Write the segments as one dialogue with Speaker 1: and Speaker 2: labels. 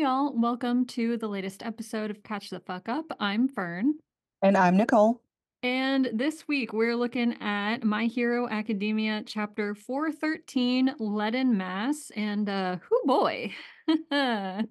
Speaker 1: Hey y'all, welcome to the latest episode of Catch the Fuck Up. I'm Fern.
Speaker 2: And I'm Nicole.
Speaker 1: And this week we're looking at My Hero Academia chapter 413, Leaden Mass. And uh who boy.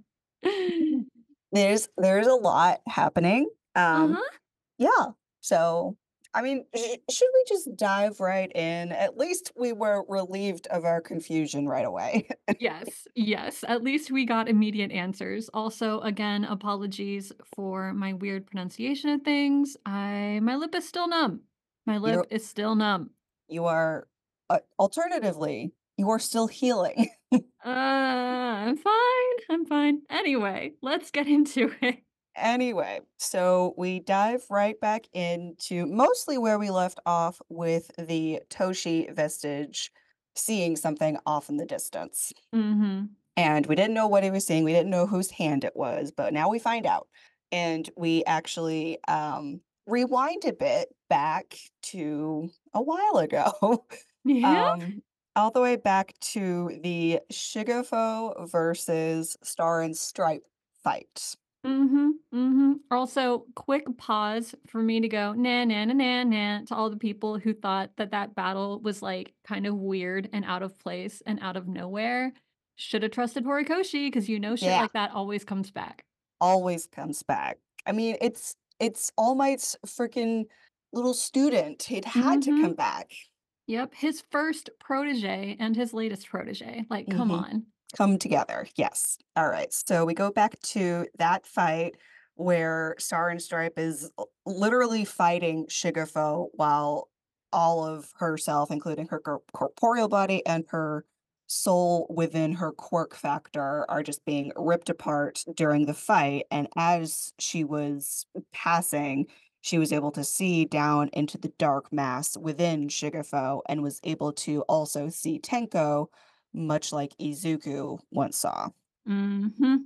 Speaker 2: There's there's a lot happening. Um
Speaker 1: uh-huh.
Speaker 2: yeah. So I mean, sh- should we just dive right in? At least we were relieved of our confusion right away.
Speaker 1: Yes, yes. At least we got immediate answers. Also, again, apologies for my weird pronunciation of things. I my lip is still numb. My lip
Speaker 2: You're
Speaker 1: is still numb.
Speaker 2: you are uh, alternatively, you are still healing.
Speaker 1: Uh, I'm fine. I'm fine. Anyway, let's get into it.
Speaker 2: Anyway, so we dive right back into mostly where we left off with the Toshi vestige seeing something off in the distance.
Speaker 1: Mhm.
Speaker 2: And we didn't know what he was seeing. We didn't know whose hand it was, but now we find out. And we actually um, rewind a bit back to a while ago,
Speaker 1: Yeah.
Speaker 2: um, all the way back to the Shigafo versus Star and Stripe fight.
Speaker 1: Mhm. Mm Mhm. Also, quick pause for me to go nah nah nah nah nah to all the people who thought that that battle was like kind of weird and out of place and out of nowhere. Should have trusted Horikoshi because you know shit
Speaker 2: Yeah,
Speaker 1: like that always comes back.
Speaker 2: always comes back. I mean, it's it's All Might's freaking little student. It had to come back.
Speaker 1: Yep. His first protege and his latest protege. Like, come on.
Speaker 2: Come together, yes. Alright, so we go back to that fight where Star and Stripe is literally fighting Shigafo while all of herself, including her cor corporeal body and her soul within her quirk factor, are just being ripped apart during the fight, and as she was passing, she was able to see down into the dark mass within Shigafo and was able to also see Tenko much like Izuku once saw,
Speaker 1: Mhm.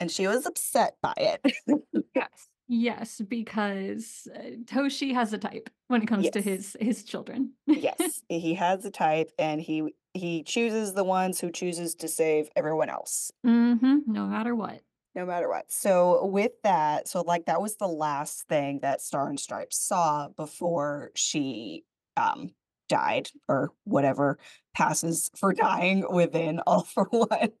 Speaker 2: and she was upset by it.
Speaker 1: Yes. Yes, because, uh, Toshi has a type when it comes to his his children.
Speaker 2: yes, he has a type, and he he chooses the ones who chooses to save everyone else,
Speaker 1: Mhm, no matter what.
Speaker 2: no matter what. So with that, so like that was the last thing that Star and Stripes saw before she um died or whatever passes for dying within All for One.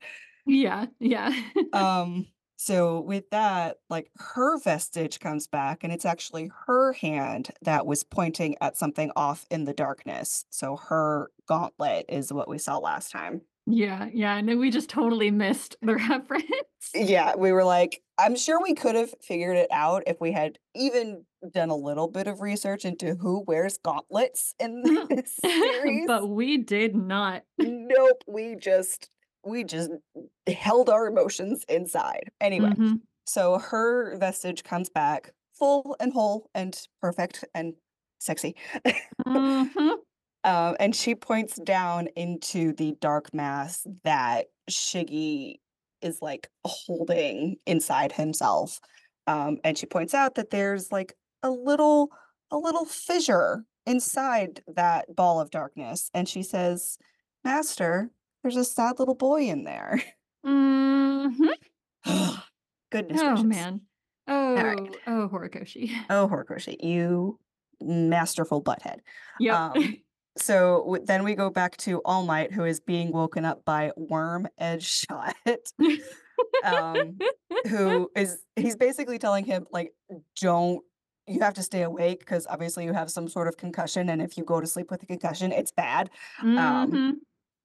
Speaker 1: Yeah, yeah.
Speaker 2: Um, so with that, like her vestige comes back and it's actually her hand that was pointing at something off in the darkness. So her gauntlet is what we saw last time.
Speaker 1: Yeah, yeah, and then we just totally missed the reference.
Speaker 2: Yeah, we were like, I'm sure we could have figured it out if we had even done a little bit of research into who wears gauntlets in this series.
Speaker 1: But we did not.
Speaker 2: Nope, we just we just held our emotions inside. Anyway,
Speaker 1: Mhm.
Speaker 2: So her vestige comes back full and whole and perfect and sexy.
Speaker 1: Mhm.
Speaker 2: Um, and she points down into the dark mass that Shiggy is like holding inside himself. Um, and she points out that there's like a little a little fissure inside that ball of darkness. And she says, Master, there's a sad little boy in there.
Speaker 1: Mhm.
Speaker 2: Goodness
Speaker 1: Oh,
Speaker 2: gracious.
Speaker 1: man.
Speaker 2: All right.
Speaker 1: Oh, oh, Horikoshi.
Speaker 2: Oh, Horikoshi, you masterful butthead.
Speaker 1: Yep.
Speaker 2: Um, so w- then we go back to All Might, who is being woken up by Worm Edge Shot, um, who is he's basically telling him like, don't you have to stay awake because obviously you have some sort of concussion, and if you go to sleep with a concussion, it's bad. Um,
Speaker 1: Mhm.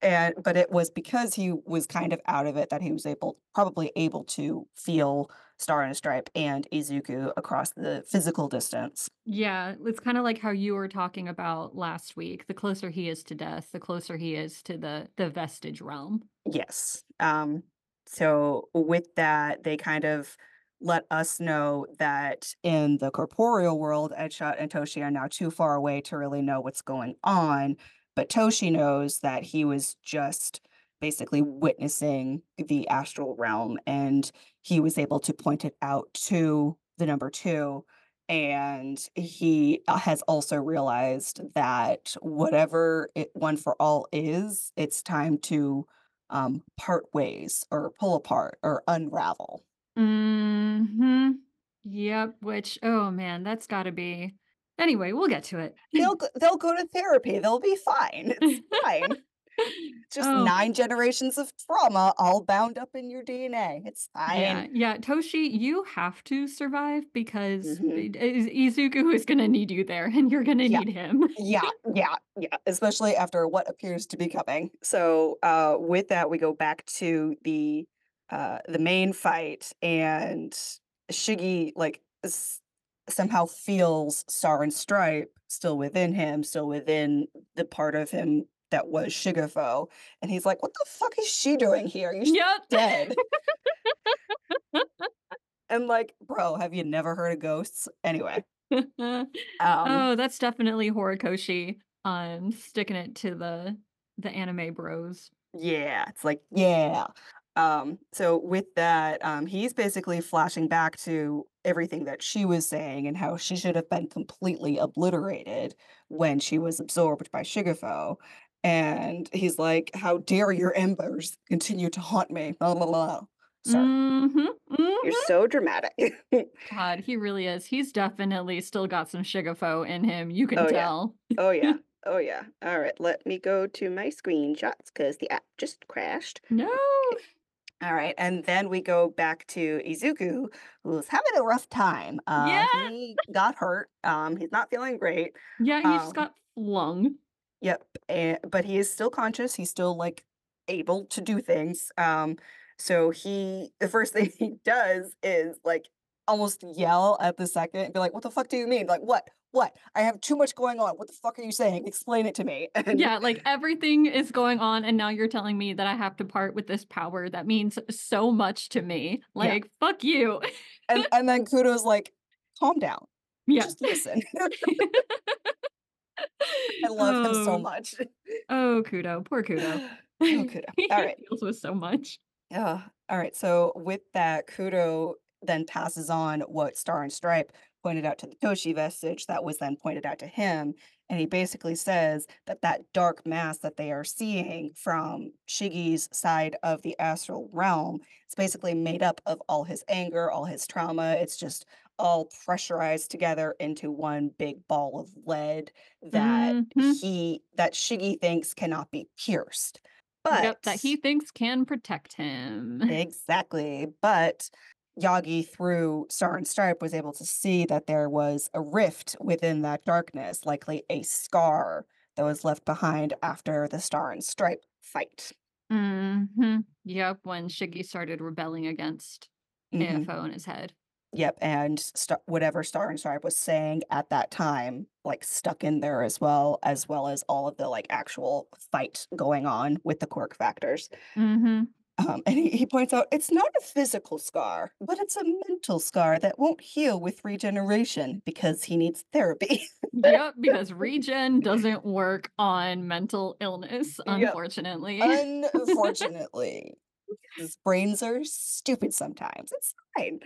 Speaker 2: And but it was because he was kind of out of it that he was able probably able to feel Star and a Stripe and Izuku across the physical distance.
Speaker 1: Yeah, it's kinda like how you were talking about last week. The closer he is to death, the closer he is to the the vestige realm.
Speaker 2: Yes. Um, so with that, they kind of let us know that in the corporeal world, Edgeshot and Toshi are now too far away to really know what's going on. But Toshi knows that he was just basically witnessing the astral realm and he was able to point it out to the number two. And he uh, has also realized that whatever it one for all is, it's time to um, part ways or pull apart or unravel.
Speaker 1: Mhm. Yep, which oh man, that's gotta be anyway, we'll get to it.
Speaker 2: They'll go they'll go to therapy, they'll be fine, it's fine. Just
Speaker 1: Oh,
Speaker 2: 9 generations of trauma all bound up in your DNA, it's fine.
Speaker 1: yeah, yeah. Toshi, you have to survive because
Speaker 2: Mhm.
Speaker 1: I Izuku is gonna need you there, and you're gonna
Speaker 2: Yeah,
Speaker 1: need him.
Speaker 2: yeah, yeah, yeah, especially after what appears to be coming. So, uh, with that, we go back to the, uh, the main fight, and Shiggy, like, s somehow feels Star and Stripe still within him, still within the part of him that was Shigafo, and he's like, "What the fuck is she doing here? You should
Speaker 1: Yep.
Speaker 2: dead." And like, "Bro, have you never heard of ghosts?" Anyway, um
Speaker 1: Oh, that's definitely Horikoshi, um, sticking it to the the anime bros.
Speaker 2: Yeah, it's like, yeah. Um, so with that, um, he's basically flashing back to everything that she was saying and how she should have been completely obliterated when she was absorbed by Shigafo. And he's like, How dare your embers continue to haunt me? Blah blah blah. Sorry.
Speaker 1: Mhm,
Speaker 2: You're
Speaker 1: mhm.
Speaker 2: so dramatic.
Speaker 1: God, he really is. He's definitely still got some Shigafo in him, you can
Speaker 2: Oh yeah.
Speaker 1: tell.
Speaker 2: Oh yeah. Oh yeah. All right. Let me go to my screenshots because the app just crashed.
Speaker 1: No.
Speaker 2: All right, and then we go back to Izuku, who's having a rough time. Uh,
Speaker 1: Yeah.
Speaker 2: he got hurt. Um, he's not feeling great.
Speaker 1: Yeah, he just
Speaker 2: Um,
Speaker 1: got flung.
Speaker 2: yep, and, but he is still conscious. He's still like able to do things. Um, so he, the first thing he does is like almost yell at the second and be like, "What the fuck do you mean? Like what? What? I have too much going on. What the fuck are you saying? Explain it to me."
Speaker 1: Yeah, like, everything is going on, and now you're telling me that I have to part with this power that means so much to me.
Speaker 2: yeah,
Speaker 1: Like, fuck you.
Speaker 2: and and then Kudo's like, "Calm down.
Speaker 1: Yeah.
Speaker 2: Just listen." I love him so
Speaker 1: Oh.
Speaker 2: much.
Speaker 1: Oh, Kudo, poor Kudo.
Speaker 2: Oh, Kudo. All right.
Speaker 1: deals with so much.
Speaker 2: Yeah. All right. So with that, Kudo then passes on what Star and Stripe pointed out to the Toshi vestige that was then pointed out to him. And he basically says that that dark mass that they are seeing from Shiggy's side of the astral realm is basically made up of all his anger, all his trauma. It's just all pressurized together into one big ball of lead that
Speaker 1: Mhm.
Speaker 2: he that Shiggy thinks cannot be pierced.
Speaker 1: Yep, that he thinks can protect him.
Speaker 2: Exactly. But Yagi, through Star and Stripe, was able to see that there was a rift within that darkness, likely a scar that was left behind after the Star and Stripe fight.
Speaker 1: Mhm. Yep, when Shiggy started rebelling against
Speaker 2: hmm
Speaker 1: AFO in his head.
Speaker 2: Yep. And st- whatever Star and Stripe was saying at that time, like stuck in there as well, as well as all of the like actual fight going on with the quirk factors.
Speaker 1: Mhm.
Speaker 2: Um, and he, he points out it's not a physical scar, but it's a mental scar that won't heal with regeneration because he needs therapy.
Speaker 1: Yep, because regen doesn't work on mental illness,
Speaker 2: Yep.
Speaker 1: unfortunately.
Speaker 2: Unfortunately, his brains are stupid sometimes. It's fine.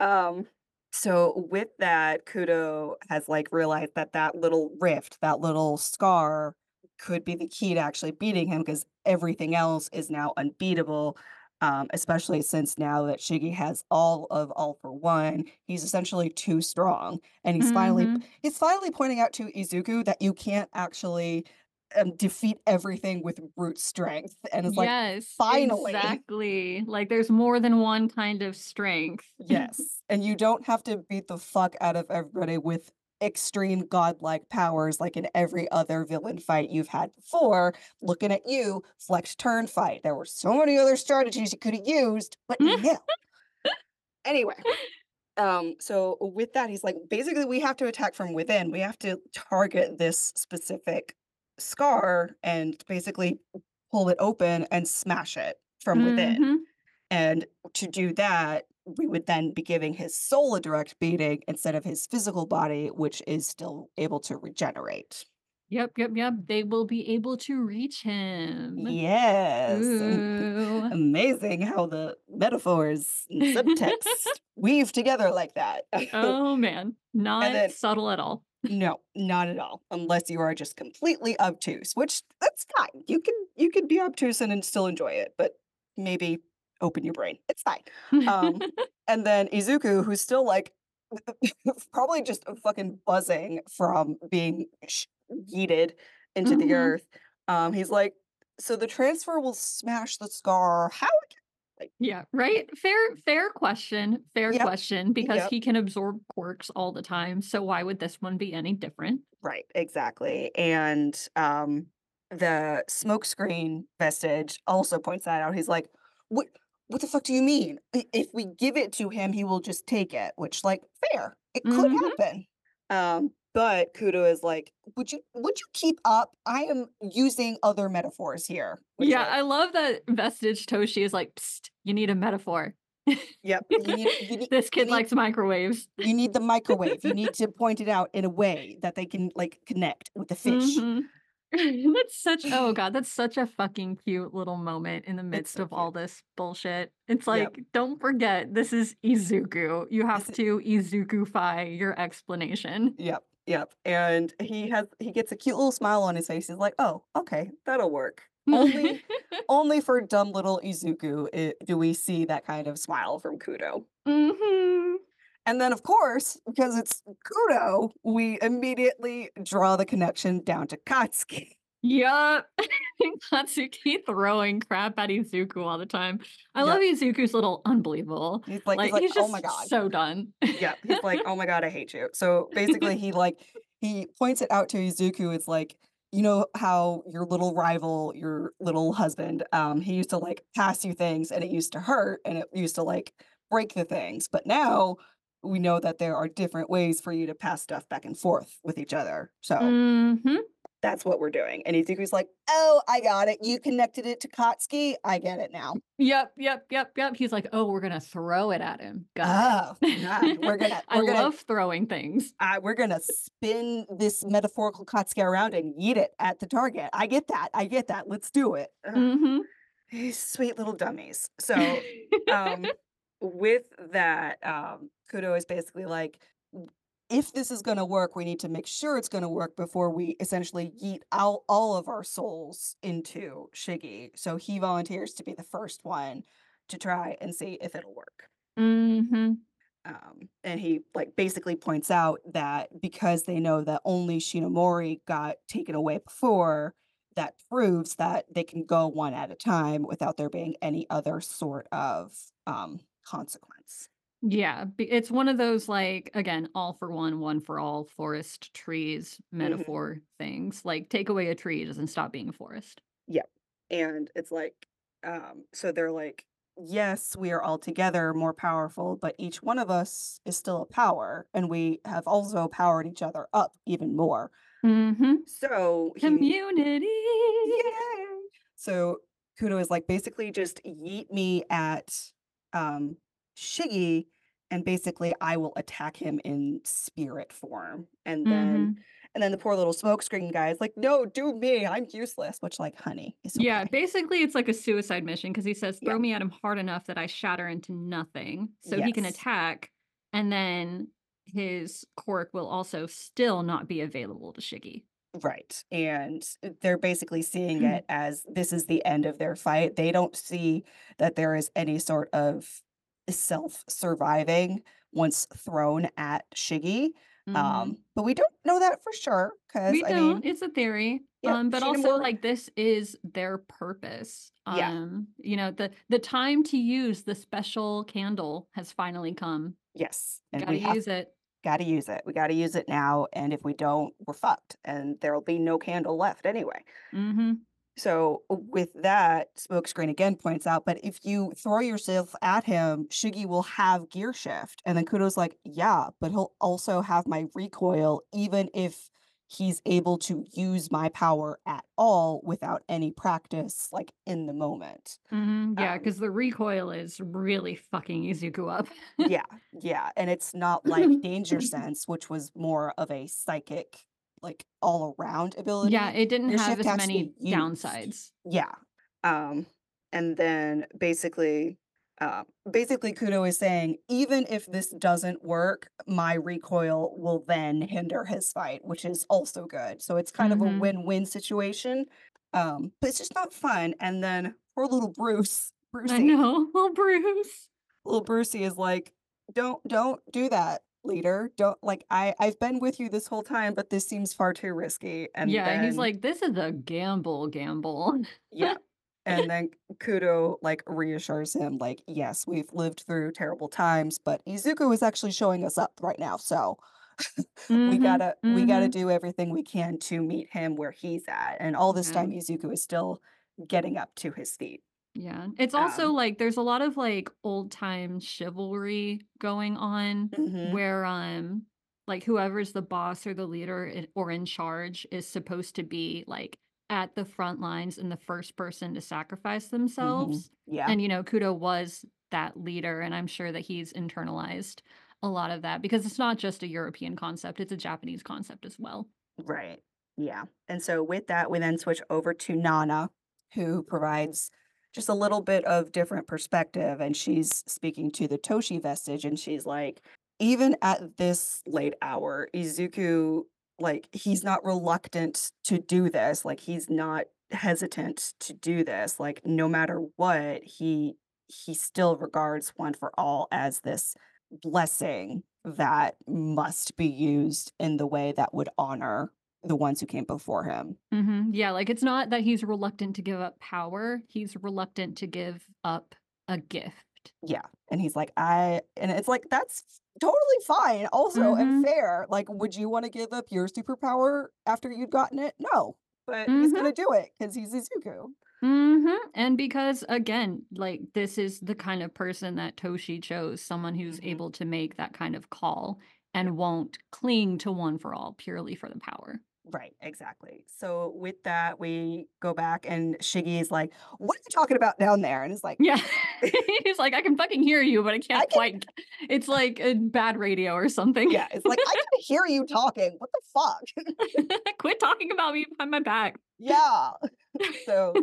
Speaker 2: Um, so with that, Kudo has like realized that that little rift, that little scar, could be the key to actually beating him because everything else is now unbeatable. Um, especially since now that Shiggy has all of all for one, he's essentially too strong, and he's finally
Speaker 1: Mhm.
Speaker 2: he's finally pointing out to Izuku that you can't actually um, defeat everything with brute strength, and it's like
Speaker 1: Yes,
Speaker 2: finally.
Speaker 1: exactly. Like, there's more than one kind of strength.
Speaker 2: Yes, and you don't have to beat the fuck out of everybody with extreme godlike powers like in every other villain fight you've had before. Looking at you, Flect Turn fight. There were so many other strategies you could have used, but no. Anyway, um, so with that, he's like, basically, we have to attack from within. We have to target this specific scar and basically pull it open and smash it from within.
Speaker 1: Mhm.
Speaker 2: And to do that, we would then be giving his soul a direct beating instead of his physical body, which is still able to regenerate.
Speaker 1: Yep, yep, yep. They will be able to reach him.
Speaker 2: Yes. Amazing how the metaphors and subtext weave together like that.
Speaker 1: Oh, man. Not
Speaker 2: then
Speaker 1: subtle at all.
Speaker 2: No, not at all, unless you are just completely obtuse, which that's fine. You can you can be obtuse and then still enjoy it, but maybe open your brain. It's fine. Um, and then Izuku, who's still like probably just fucking buzzing from being yeeted into the
Speaker 1: Mhm.
Speaker 2: earth. Um, he's like, so the transfer will smash the scar. How? again?" Like,
Speaker 1: Yeah, right? Fair fair question, fair
Speaker 2: yep,
Speaker 1: question, because
Speaker 2: yep.
Speaker 1: he can absorb quirks all the time, so why would this one be any different?
Speaker 2: Right, exactly. And um the smokescreen vestige also points that out. He's like, "What what the fuck do you mean? If we give it to him, he will just take it." Which like fair. It could
Speaker 1: Mhm.
Speaker 2: happen. Um but Kudo is like, "Would you would you keep up? I am using other metaphors here."
Speaker 1: Yeah,
Speaker 2: like,
Speaker 1: I love that Vestige Toshi is like, "Psst, you need a metaphor."
Speaker 2: yep, you need you need
Speaker 1: This kid
Speaker 2: need
Speaker 1: likes microwaves.
Speaker 2: you need the microwave. You need to point it out in a way that they can like connect with the fish.
Speaker 1: Mhm. That's such oh god, that's such a fucking cute little moment in the midst
Speaker 2: so
Speaker 1: of all this bullshit. It's
Speaker 2: Yep.
Speaker 1: like, don't forget, this is Izuku. You have to Izuku-fy your explanation.
Speaker 2: Yep, yep, and he has he gets a cute little smile on his face, he's like, "Oh, okay, that'll work." Only only for dumb little Izuku i do we see that kind of smile from Kudo.
Speaker 1: Mhm.
Speaker 2: And then, of course, because it's Kudo, we immediately draw the connection down to Katsuki.
Speaker 1: Yup. Katsuki throwing crap at Izuku all the time. I love
Speaker 2: Yep,
Speaker 1: Izuku's little unbelievable.
Speaker 2: he's like he's
Speaker 1: Like,
Speaker 2: like,
Speaker 1: he's
Speaker 2: "Oh my
Speaker 1: just
Speaker 2: god."
Speaker 1: so done.
Speaker 2: Yep, he's like, "Oh my god, I hate you." So, basically, he, like he points it out to Izuku, it's like, "You know how your little rival, your little husband, um, he used to, like, pass you things, and it used to hurt, and it used to, like, break the things, but now we know that there are different ways for you to pass stuff back and forth with each other, so
Speaker 1: Mhm.
Speaker 2: that's what we're doing." And Izuku's like, "Oh, I got it. You connected it to Katsuki? I get it now."
Speaker 1: Yep, yep, yep, yep. He's like, "Oh, we're gonna throw it at him. Got.
Speaker 2: Oh, we're gonna
Speaker 1: I
Speaker 2: gonna
Speaker 1: love throwing things.
Speaker 2: Uh, we're gonna spin this metaphorical Katsuki around and yeet it at the target. I get that. I get that. Let's do it. Ugh,
Speaker 1: Mhm.
Speaker 2: these sweet little dummies. So, um, with that, um, Kudo is basically like, if this is gonna work, we need to make sure it's gonna work before we essentially yeet all, all of our souls into Shiggy. So he volunteers to be the first one to try and see if it'll work.
Speaker 1: Mhm.
Speaker 2: Um, and he like basically points out that because they know that only Shinomori got taken away before, that proves that they can go one at a time without there being any other sort of um, consequence.
Speaker 1: Yeah, it's one of those, like, again, all for one, one for all forest trees
Speaker 2: hmm
Speaker 1: metaphor things. Like, take away a tree, it doesn't stop being a forest.
Speaker 2: Yep. And it's like, um, so they're like, yes, we are all together more powerful, but each one of us is still a power, and we have also powered each other up even more.
Speaker 1: Mhm.
Speaker 2: So he
Speaker 1: Community.
Speaker 2: Yay! So Kudo is like, basically just yeet me at um Shiggy, and basically I will attack him in spirit form. And then
Speaker 1: Mhm.
Speaker 2: and then the poor little smokescreen guy is like, no, do me, I'm useless. Which like, honey, it's
Speaker 1: Yeah, basically, it's like a suicide mission because he says,
Speaker 2: Yeah.
Speaker 1: "Throw me at him hard enough that I shatter into nothing," so he can attack, and then his quirk will also still not be available to Shiggy.
Speaker 2: Right. And they're basically seeing it as this is the end of their fight. They don't see that there is any sort of self surviving once thrown at Shiggy.
Speaker 1: Mhm.
Speaker 2: Um, but we don't know that for sure because
Speaker 1: We
Speaker 2: I
Speaker 1: don't,
Speaker 2: mean,
Speaker 1: it's a theory,
Speaker 2: yep,
Speaker 1: um, but also,
Speaker 2: Shinomori.
Speaker 1: like, this is their purpose,
Speaker 2: Yeah.
Speaker 1: um, you know, the the time to use the special candle has finally come.
Speaker 2: Yes. And
Speaker 1: Gotta
Speaker 2: have
Speaker 1: use it.
Speaker 2: Got to use it. We got to use it now. And if we don't, we're fucked. And there'll be no candle left anyway.
Speaker 1: Mhm.
Speaker 2: So with that, Smokescreen again points out, but if you throw yourself at him, Shiggy will have gear shift. And then Kudo's like, yeah, but he'll also have my recoil, even if he's able to use my power at all without any practice, like in the moment.
Speaker 1: Mhm, Yeah,
Speaker 2: Um,
Speaker 1: because the recoil is really fucking Izuku up.
Speaker 2: yeah, yeah. And it's not like Danger Sense, which was more of a psychic, like all around ability.
Speaker 1: Yeah, it didn't
Speaker 2: Gear
Speaker 1: have as
Speaker 2: has to be
Speaker 1: many downsides.
Speaker 2: Yeah. Um, and then basically, Uh, basically, Kudo is saying, even if this doesn't work, my recoil will then hinder his fight, which is also good. So it's kind of a
Speaker 1: Mhm.
Speaker 2: win-win situation. Um, but it's just not fun. And then poor little Bruce,
Speaker 1: I
Speaker 2: Brucey,
Speaker 1: know, little Bruce.
Speaker 2: little Brucey is like, don't don't do that, leader. Don't like I I've been with you this whole time, but this seems far too risky. And
Speaker 1: Yeah, he's like, "This is a gamble, gamble."
Speaker 2: yeah. And then Kudo like reassures him, like, yes, we've lived through terrible times, but Izuku is actually showing us up right now. So we
Speaker 1: Mhm,
Speaker 2: gotta we gotta do everything we can to meet him where he's at. And all this
Speaker 1: Yeah.
Speaker 2: time Izuku is still getting up to his feet.
Speaker 1: Yeah. It's also,
Speaker 2: Um
Speaker 1: like, there's a lot of, like, old time chivalry going on
Speaker 2: mhm,
Speaker 1: where, um, like, whoever's the boss or the leader or in charge is supposed to be, like, at the front lines and the first person to sacrifice
Speaker 2: mhm.
Speaker 1: themselves.
Speaker 2: Yeah,
Speaker 1: And, you know, Kudo was that leader, and I'm sure that he's internalized a lot of that because it's not just a European concept, it's a Japanese concept as well.
Speaker 2: right. Yeah. And so with that, we then switch over to Nana, who provides just a little bit of different perspective. And she's speaking to the Toshi vestige, and she's like, even at this late hour, Izuku, like, he's not reluctant to do this. Like, he's not hesitant to do this. Like, no matter what, he he still regards one for all as this blessing that must be used in the way that would honor the ones who came before him.
Speaker 1: Mhm. Yeah, like, it's not that he's reluctant to give up power, he's reluctant to give up a gift.
Speaker 2: Yeah, and he's like, "I" and it's like, that's totally fine also and
Speaker 1: Mhm.
Speaker 2: fair. Like, would you wanna give up your superpower after you'd gotten it? No, but he's
Speaker 1: Mhm.
Speaker 2: gonna do it because he's Izuku.
Speaker 1: Mm-hmm. And because, again, like, this is the kind of person that Toshi chose, someone who's
Speaker 2: Mhm.
Speaker 1: able to make that kind of call and won't cling to one for all purely for the power.
Speaker 2: Right, exactly. So with that, we go back and Shiggy is like, "What are you talking about down there?" And it's like,
Speaker 1: Yeah. He's like, "I can fucking hear you, but I
Speaker 2: "I
Speaker 1: can't
Speaker 2: can"
Speaker 1: quite" it's like a bad radio or something.
Speaker 2: Yeah, it's like, "I can hear you talking. What the fuck?"
Speaker 1: Quit talking about me behind my back.
Speaker 2: Yeah. So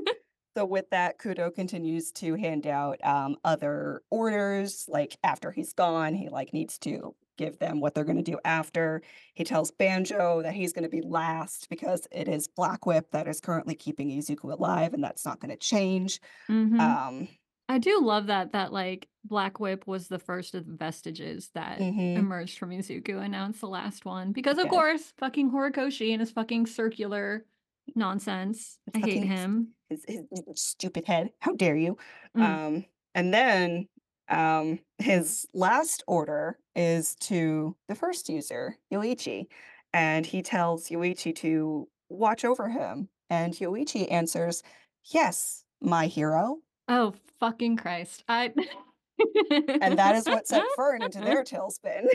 Speaker 2: So with that, Kudo continues to hand out um, other orders. Like after he's gone, he like needs to give them what they're going to do after. He tells Banjo that he's going to be last because it is Black Whip that is currently keeping Izuku alive, and that's not going to change.
Speaker 1: Mhm.
Speaker 2: Um,
Speaker 1: I do love that that, like, Black Whip was the first of the vestiges that
Speaker 2: mhm,
Speaker 1: emerged from Izuku, and now it's the last one because, of
Speaker 2: Yes,
Speaker 1: course, fucking Horikoshi and his fucking circular nonsense.
Speaker 2: it's
Speaker 1: I hate him.
Speaker 2: his, his stupid head. How dare you?
Speaker 1: Mm.
Speaker 2: Um, and then um, his last order is to the first user, Yoichi, and he tells Yoichi to watch over him. And Yoichi answers, Yes, my hero.
Speaker 1: Oh, fucking Christ. I
Speaker 2: And that is what sent Fern into their tailspin.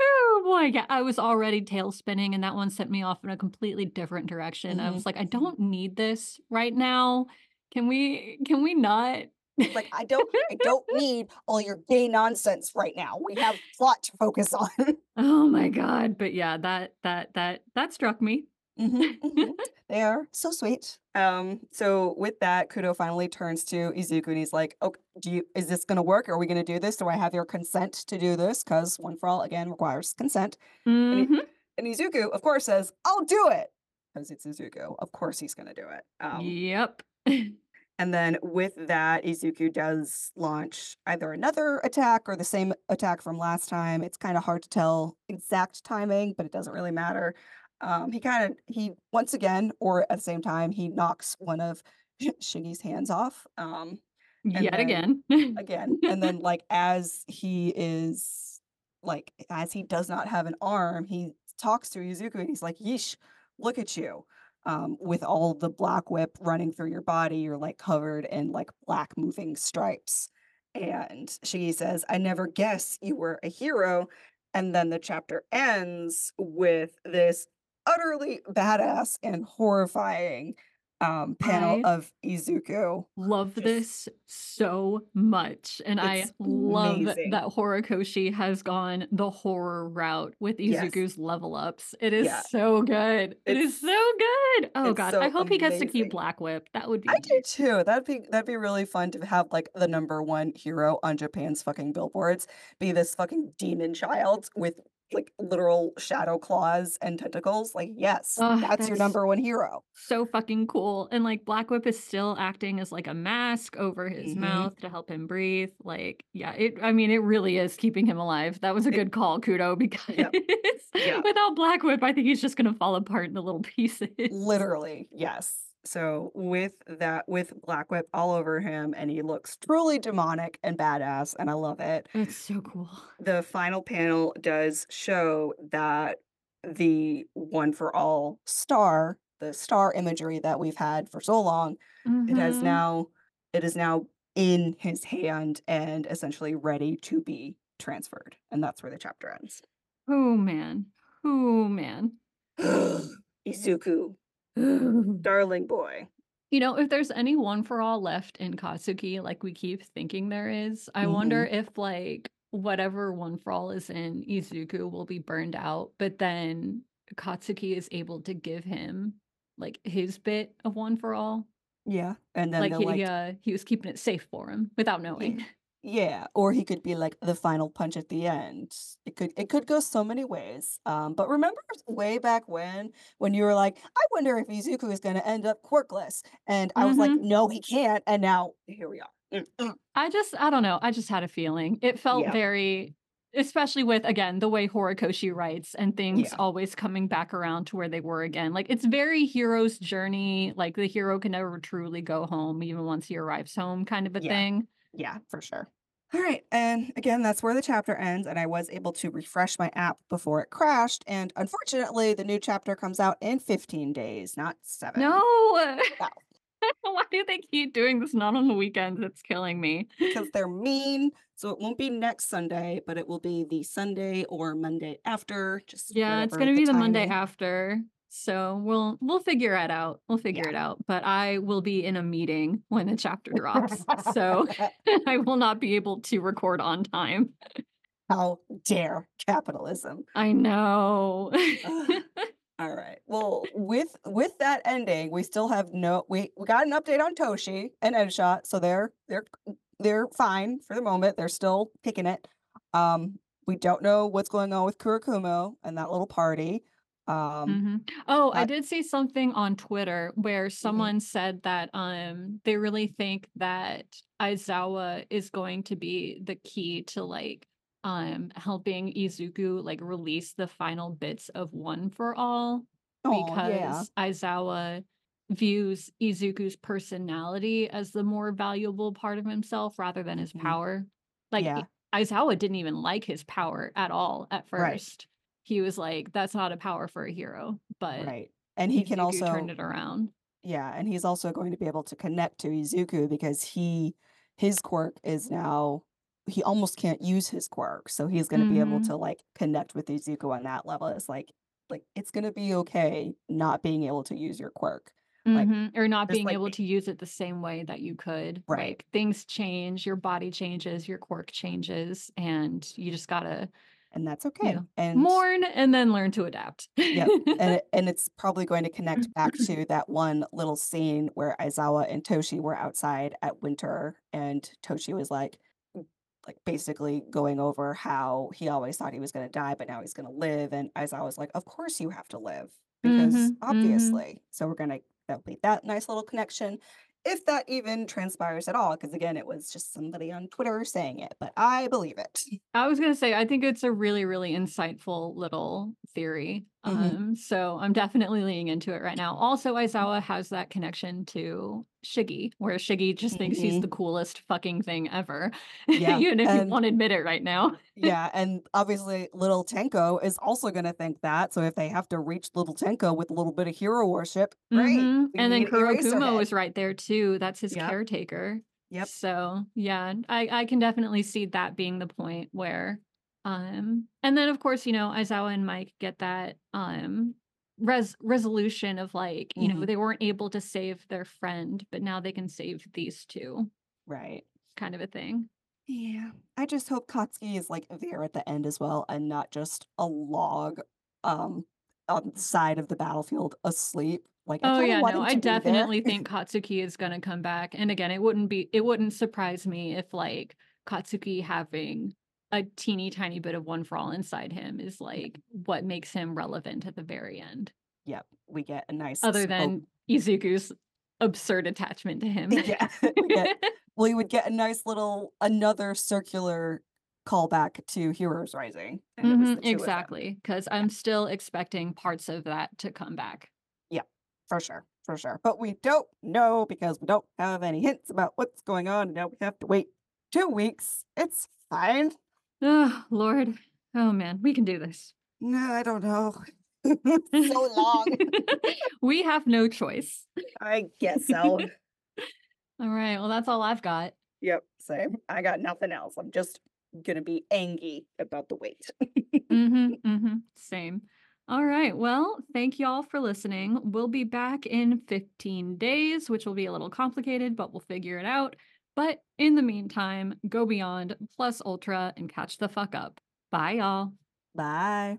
Speaker 1: Oh boy, yeah, I was already tailspinning, and that one sent me off in a completely different direction. I
Speaker 2: Mhm,
Speaker 1: was like, "I don't need this right now. Can we can we not?"
Speaker 2: It's like I don't I don't need all your gay nonsense right now. We have a lot to focus on.
Speaker 1: Oh my god, but yeah, that that that that struck me.
Speaker 2: Mhm, mhm. They are so sweet. Um, so with that, Kudo finally turns to Izuku and he's like, "Okay, do you is this gonna work? Are we gonna do this? Do I have your consent to do this? Because one for all again requires consent." And he,
Speaker 1: Mhm.
Speaker 2: and Izuku, of course, says, "I'll do it," because it's Izuku. Of course, he's gonna do it. Um,
Speaker 1: Yep.
Speaker 2: and then with that, Izuku does launch either another attack or the same attack from last time. It's kind of hard to tell exact timing, but it doesn't really matter. Um, he kind of he once again, or at the same time, he knocks one of Shiggy's hands off. Um,
Speaker 1: Yet
Speaker 2: then
Speaker 1: again.
Speaker 2: again, and then like as he is like as he does not have an arm, he talks to Izuku and he's like, "Yeesh, look at you." Um, with all the black whip running through your body, you're like covered in like black moving stripes. And she says, I never guess you were a hero. And then the chapter ends with this utterly badass and horrifying um, panel
Speaker 1: I
Speaker 2: of Izuku.
Speaker 1: love
Speaker 2: Just
Speaker 1: this so much, and I love
Speaker 2: amazing.
Speaker 1: that Horikoshi has gone the horror route with
Speaker 2: Yes.
Speaker 1: Izuku's level ups. It is
Speaker 2: Yeah.
Speaker 1: so good. It is
Speaker 2: It's
Speaker 1: so good. Oh
Speaker 2: it's
Speaker 1: god, I
Speaker 2: so
Speaker 1: hope he gets to keep. Black Whip. That would be
Speaker 2: I do too. That'd be that'd be really fun to have, like, the number 1 hero on Japan's fucking billboards be this fucking demon child with, like, literal shadow claws and tentacles. Like, yes,
Speaker 1: Oh,
Speaker 2: that's your number 1 hero.
Speaker 1: so fucking cool. And like Black Whip is still acting as like a mask over his
Speaker 2: Mhm.
Speaker 1: mouth to help him breathe. Like, yeah, it I mean, it really is keeping him alive. That was a good call, Kudo, because
Speaker 2: Yep. Yep.
Speaker 1: without Black Whip, I think he's just gonna fall apart in into little pieces.
Speaker 2: Literally, yes. So, with that with Black Whip all over him, and he looks truly demonic and badass, and I love it.
Speaker 1: It's so cool.
Speaker 2: The final panel does show that the One for All star, the star imagery that we've had for so long, it has
Speaker 1: Mhm.
Speaker 2: now it is now in his hand and essentially ready to be transferred, and that's where the chapter ends.
Speaker 1: Oh, man. Oh, man.
Speaker 2: Izuku, darling boy.
Speaker 1: You know, if there's any one for all left in Katsuki, like we keep thinking there is, I wonder
Speaker 2: Mhm.
Speaker 1: if like whatever one for all is in Izuku will be burned out, but then Katsuki is able to give him like his bit of one for all.
Speaker 2: Yeah, and then
Speaker 1: Like he
Speaker 2: like
Speaker 1: uh he was keeping it safe for him without knowing.
Speaker 2: yeah, or he could be like the final punch at the end. It could it could go so many ways. Um, but remember way back when, when you were like, "I wonder if Izuku is gonna end up quirkless," and I was like,
Speaker 1: Mhm.
Speaker 2: "No, he can't," and now here we are. Mm, mm.
Speaker 1: I just I don't know, I just had a feeling. It felt
Speaker 2: Yeah.
Speaker 1: very especially with, again, the way Horikoshi writes and things
Speaker 2: Yeah.
Speaker 1: always coming back around to where they were again. Like, it's very hero's journey, like, the hero can never truly go home even once he arrives home kind of a
Speaker 2: Yeah.
Speaker 1: thing.
Speaker 2: Yeah, for sure. Alright, and again, that's where the chapter ends, and I was able to refresh my app before it crashed, and unfortunately, the new chapter comes out in 15 days, not 7.
Speaker 1: No!
Speaker 2: No.
Speaker 1: Why do they keep doing this not on the weekends? It's killing me.
Speaker 2: Because they're mean, so it won't be next Sunday, but it will be the Sunday or Monday after, just
Speaker 1: Yeah, it's gonna be the Monday after. So we'll we'll figure it out. We'll figure
Speaker 2: Yeah.
Speaker 1: it out. But I will be in a meeting when the chapter drops. So I will not be able to record on time.
Speaker 2: How dare capitalism.
Speaker 1: I know.
Speaker 2: Alright, well, with with that ending, we still have no we we got an update on Toshi and Edgeshot, so they're they're they're fine for the moment, they're still kicking it. Um, we don't know what's going on with Kurokumo and that little party. Um,
Speaker 1: Mhm. Oh, I did see something on Twitter where
Speaker 2: Mhm.
Speaker 1: someone said that um they really think that Aizawa is going to be the key to like um helping Izuku like release the final bits of One for All
Speaker 2: yeah.
Speaker 1: because Aizawa views Izuku's personality as the more valuable part of himself rather than his
Speaker 2: Mhm.
Speaker 1: power. Like
Speaker 2: Yeah.
Speaker 1: I Aizawa didn't even like his power at all at
Speaker 2: Right.
Speaker 1: He was like, "That's not a power for a hero," but
Speaker 2: Right, and he can
Speaker 1: Izuku turned
Speaker 2: also
Speaker 1: it around.
Speaker 2: Yeah, and he's also going to be able to connect to Izuku because he his quirk is now he almost can't use his quirk, so he's gonna be able
Speaker 1: Mhm.
Speaker 2: to, like, connect with Izuku on that level. It's like like, it's gonna be okay not being able to use your quirk. Like,
Speaker 1: Mhm, or not being
Speaker 2: like
Speaker 1: able to use it the same way that you could.
Speaker 2: Right.
Speaker 1: Like, things change, your body changes, your quirk changes, and you just gotta
Speaker 2: And that's okay,
Speaker 1: know,
Speaker 2: and
Speaker 1: mourn and then learn to adapt.
Speaker 2: Yep, and it and it's probably going to connect back to that one little scene where Aizawa and Toshi were outside at winter, and Toshi was like like, basically going over how he always thought he was gonna die, but now he's gonna live, and Aizawa was like, "Of course you have to live, because
Speaker 1: Mhm, mhm.
Speaker 2: obviously." So we're gonna that'll be that nice little connection, if that even transpires at all because again, it was just somebody on Twitter saying it, but I believe it.
Speaker 1: I was gonna say, I think it's a really, really insightful little theory.
Speaker 2: Mhm.
Speaker 1: Um, so I'm definitely leaning into it right now. Also, Aizawa has that connection to Shiggy, where Shiggy just thinks he's the
Speaker 2: Mhm.
Speaker 1: coolest fucking thing ever,
Speaker 2: Yeah,
Speaker 1: even if
Speaker 2: and
Speaker 1: won't admit it right now.
Speaker 2: Yeah, and obviously little Tenko is also gonna think that, so if they have to reach little Tenko with a little bit of hero worship, great,
Speaker 1: Mhm, and then Kurokumo is right there too, that's his
Speaker 2: Yep.
Speaker 1: caretaker.
Speaker 2: Yep.
Speaker 1: So, yeah, I I can definitely see that being the point where, um and then, of course, you know, Aizawa and Mic get that, um res resolution of, like, you know,
Speaker 2: Mhm.
Speaker 1: they weren't able to save their friend, but now they can save these 2,
Speaker 2: Right.
Speaker 1: kind of a thing.
Speaker 2: Yeah. I just hope Katsuki is, like, there at the end as well and not just a log, um, on the side of the battlefield asleep. Like, I
Speaker 1: Oh, yeah, no, I
Speaker 2: to be there.
Speaker 1: definitely think Katsuki is gonna come back, and again, it wouldn't be it wouldn't surprise me if, like, Katsuki having a teeny tiny bit of One For All inside him is, like, what makes him relevant at the very end.
Speaker 2: Yep, we get a nice
Speaker 1: Other
Speaker 2: smoke
Speaker 1: than Izuku's absurd attachment to him.
Speaker 2: Yeah, we get we would get a nice little another circular callback to Heroes Rising, and it was the
Speaker 1: Mhm,
Speaker 2: 2 of them.
Speaker 1: exactly, 'cause
Speaker 2: Yeah.
Speaker 1: I'm still expecting parts of that to come back.
Speaker 2: Yeah, for sure, for sure, but we don't know because we don't have any hints about what's going on, and now we have to wait 2 weeks. It's fine.
Speaker 1: Ugh, Lord. Oh, man, we can do this.
Speaker 2: No, I don't know. So long.
Speaker 1: We have no choice.
Speaker 2: I guess so.
Speaker 1: Alright, well, that's all I've got.
Speaker 2: Yep, same. I got nothing else. I'm just gonna be angry about the wait.
Speaker 1: Mhm, mhm, same. Alright, well, thank y'all for listening. We'll be back in 15 days, which will be a little complicated, but we'll figure it out. But in the meantime, go beyond, plus ultra, and catch the fuck up. Bye, y'all.
Speaker 2: Bye.